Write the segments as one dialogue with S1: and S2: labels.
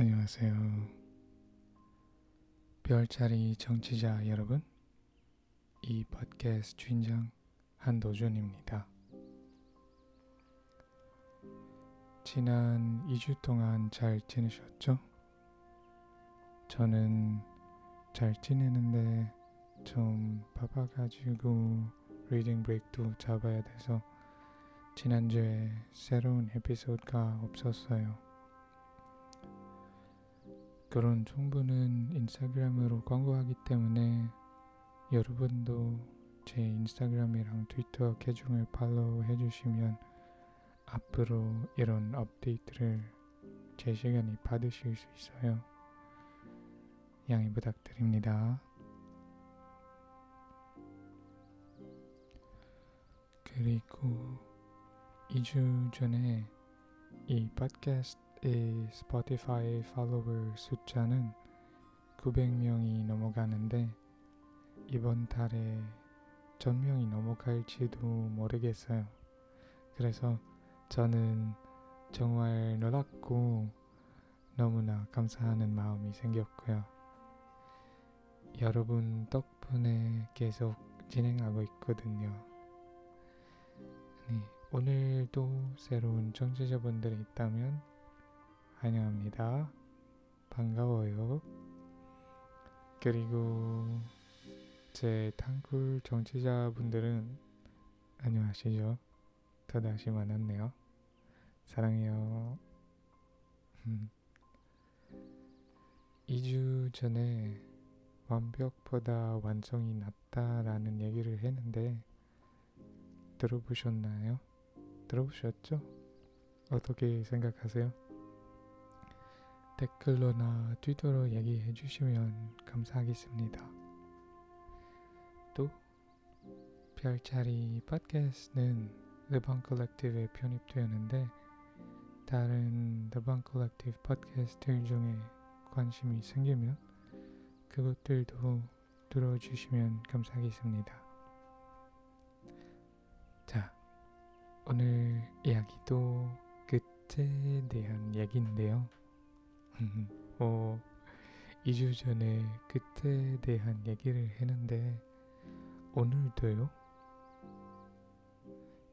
S1: 안녕하세요. 별자리 청취자 여러분, 이 팟캐스트 주인장 한도준입니다. 지난 2주 동안 잘 지내셨죠? 저는 잘 지내는데 좀 바빠가지고 reading break도 잡아야 돼서 지난주에 새로운 에피소드가 없었어요. 그런 정보는 인스타그램으로 광고하기 때문에 여러분도 제 인스타그램이랑 트위터 계정을 팔로우 해주시면 앞으로 이런 업데이트를 제 시간에 받으실 수 있어요. 양해 부탁드립니다. 그리고 2주 전에 이 팟캐스트 의 스포티파이 팔로워 숫자는 900명이 넘어가는데 이번 달에 1000명이 넘어갈지도 모르겠어요. 그래서 저는 정말 놀랍고 너무나 감사하는 마음이 생겼고요. 여러분 덕분에 계속 진행하고 있거든요. 네, 오늘도 새로운 청취자분들이 있다면 환영합니다. 반가워요. 그리고 제 탕쿨 정치자분들은 안녕하시죠? 더다시 만났네요. 사랑해요. 2주 전에 완벽보다 완성이 낫다라는 얘기를 했는데 들어보셨나요? 들어보셨죠? 어떻게 생각하세요? 댓글로나 트위터로 얘기해 주시면 감사하겠습니다. 또 별자리 팟캐스트는 르방 컬렉티브에 편입되었는데 다른 르방 컬렉티브 팟캐스트 중에 관심이 생기면 그것들도 들어주시면 감사하겠습니다. 자, 오늘 이야기도 끝에 대한 얘기인데요. 어, 2주 전에 끝에 대한 얘기를 했는데 오늘도요.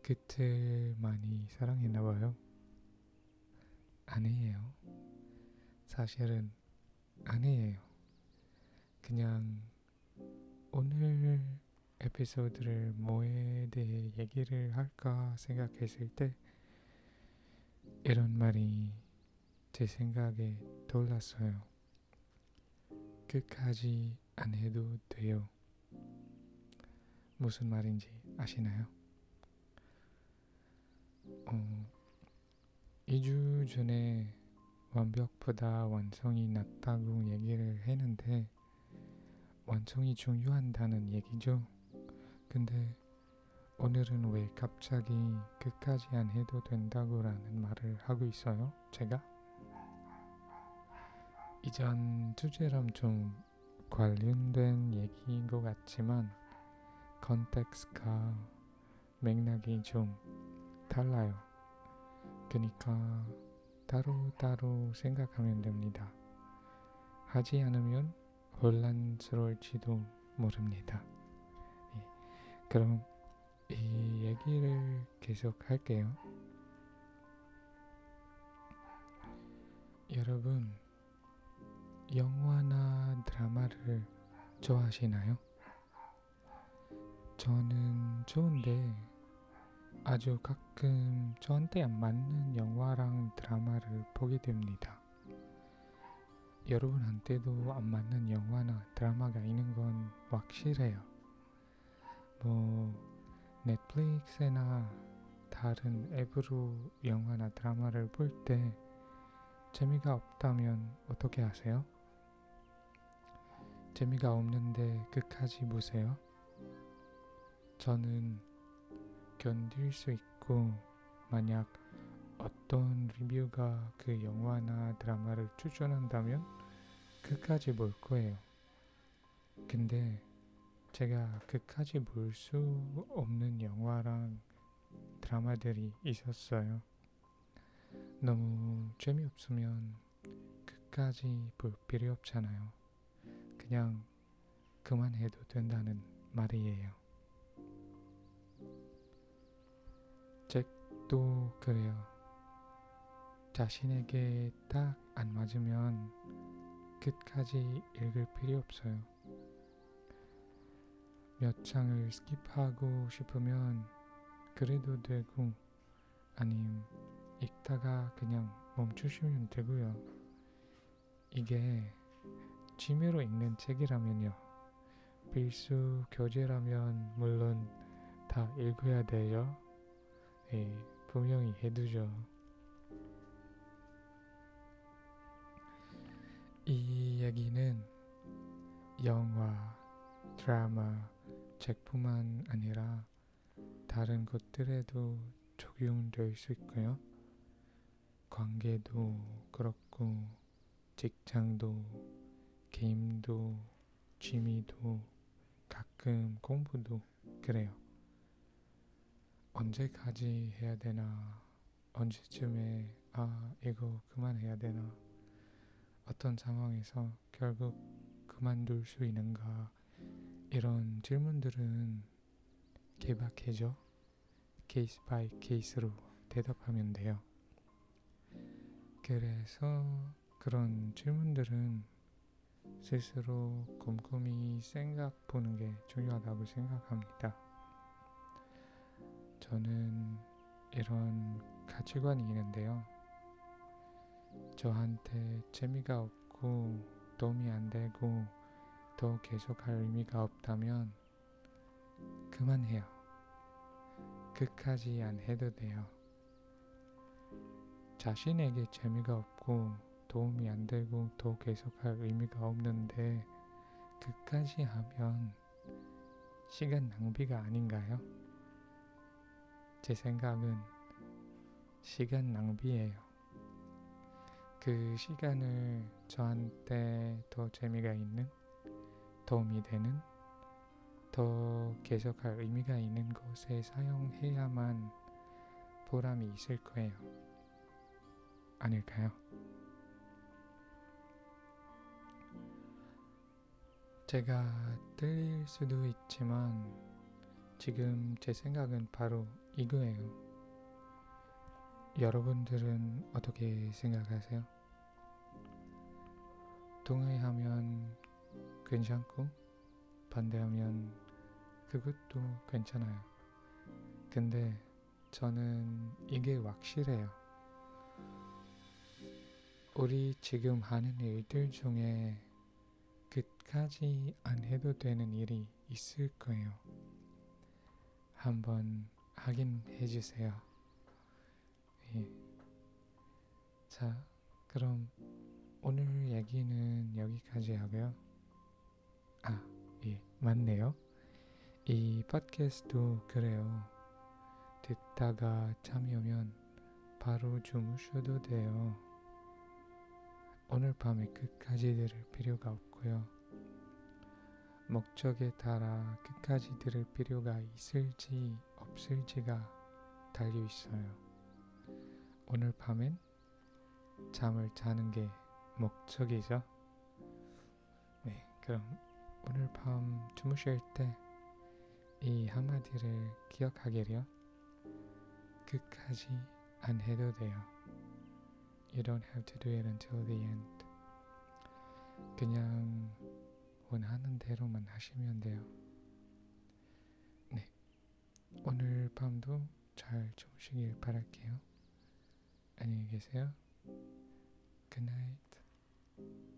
S1: 끝을 많이 사랑했나 봐요. 아니에요. 사실은 아니에요. 그냥 오늘 에피소드를 뭐에 대해 얘기를 할까 생각했을 때 이런 말이 제 생각에 떠올랐어요. 끝까지 안 해도 돼요. 무슨 말인지 아시나요? 어, 2주 전에 완벽보다 완성이 낫다고 얘기를 했는데 완성이 중요한다는 얘기죠. 근데 오늘은 왜 갑자기 끝까지 안 해도 된다고라는 말을 하고 있어요? 제가? 이전 주제랑 좀 관련된 얘기인 것 같지만 컨텍스가 맥락이 좀 달라요. 그니까 따로따로 생각하면 됩니다. 하지 않으면 혼란스러울지도 모릅니다. 예, 그럼 이 얘기를 계속 할게요. 여러분, 영화나 드라마를 좋아하시나요? 저는 좋은데 아주 가끔 저한테 안 맞는 영화랑 드라마를 보게 됩니다. 여러분한테도 안 맞는 영화나 드라마가 있는 건 확실해요. 뭐 넷플릭스나 다른 앱으로 영화나 드라마를 볼 때 재미가 없다면 어떻게 하세요? 재미가 없는데 끝까지 보세요. 저는 견딜 수 있고 만약 어떤 리뷰가 그 영화나 드라마를 추천한다면 끝까지 볼 거예요. 근데 제가 끝까지 볼 수 없는 영화랑 드라마들이 있었어요. 너무 재미없으면 끝까지 볼 필요 없잖아요. 그냥 그만해도 된다는 말이에요. 책도 그래요. 자신에게 딱 안 맞으면 끝까지 읽을 필요 없어요. 몇 장을 skip하고 싶으면 그래도 되고 아님 읽다가 그냥 멈추시면 되고요. 이게 취미로 읽는 책이라면요. 필수 교재라면 물론 다 읽어야 돼요. 예, 분명히 해두죠. 이 얘기는 영화, 드라마, 책뿐만 아니라 다른 것들에도 적용될 수 있고요. 관계도 그렇고, 직장도, 게임도, 취미도, 가끔 공부도 그래요. 언제까지 해야 되나, 언제쯤에 아, 이거 그만해야 되나, 어떤 상황에서 결국 그만둘 수 있는가, 이런 질문들은 개박해져 case by case로 대답하면 돼요. 그래서 그런 질문들은 스스로 곰곰이 생각 보는 게 중요하다고 생각합니다. 저는 이런 가치관이 있는데요. 저한테 재미가 없고 도움이 안 되고 더 계속할 의미가 없다면 그만해요. 끝까지 안 해도 돼요. 자신에게 재미가 없고 도움이 안 되고 더 계속할 의미가 없는데 끝까지 하면 시간 낭비가 아닌가요? 제 생각은 시간 낭비예요. 그 시간을 저한테 더 재미가 있는, 도움이 되는, 더 계속할 의미가 있는 곳에 사용해야만 보람이 있을 거예요. 아닐까요? 제가 틀릴 수도 있지만 지금 제 생각은 바로 이거예요. 여러분들은 어떻게 생각하세요? 동의하면 괜찮고 반대하면 그것도 괜찮아요. 근데 저는 이게 확실해요. 우리 지금 하는 일들 중에 끝까지 안 해도 되는 일이 있을 거예요. 한번 확인해 주세요. 예. 자, 그럼 오늘 얘기는 여기까지 하고요. 아, 예, 맞네요. 이 팟캐스트도 그래요. 듣다가 잠이 오면 바로 주무셔도 돼요. 오늘 밤에 끝까지 들을 필요가 없고요. 목적에 따라 끝까지 들을 필요가 있을지 없을지가 달려 있어요. 오늘 밤엔 잠을 자는 게 목적이죠. 네, 그럼 오늘 밤 주무실 때 이 한마디를 기억하기를요. 끝까지 안 해도 돼요. You don't have to do it until the end. 그냥 원하는 대로만 하시면 돼요. 네. 오늘 밤도 잘 주무시길 바랄게요. 안녕히 계세요. Good night.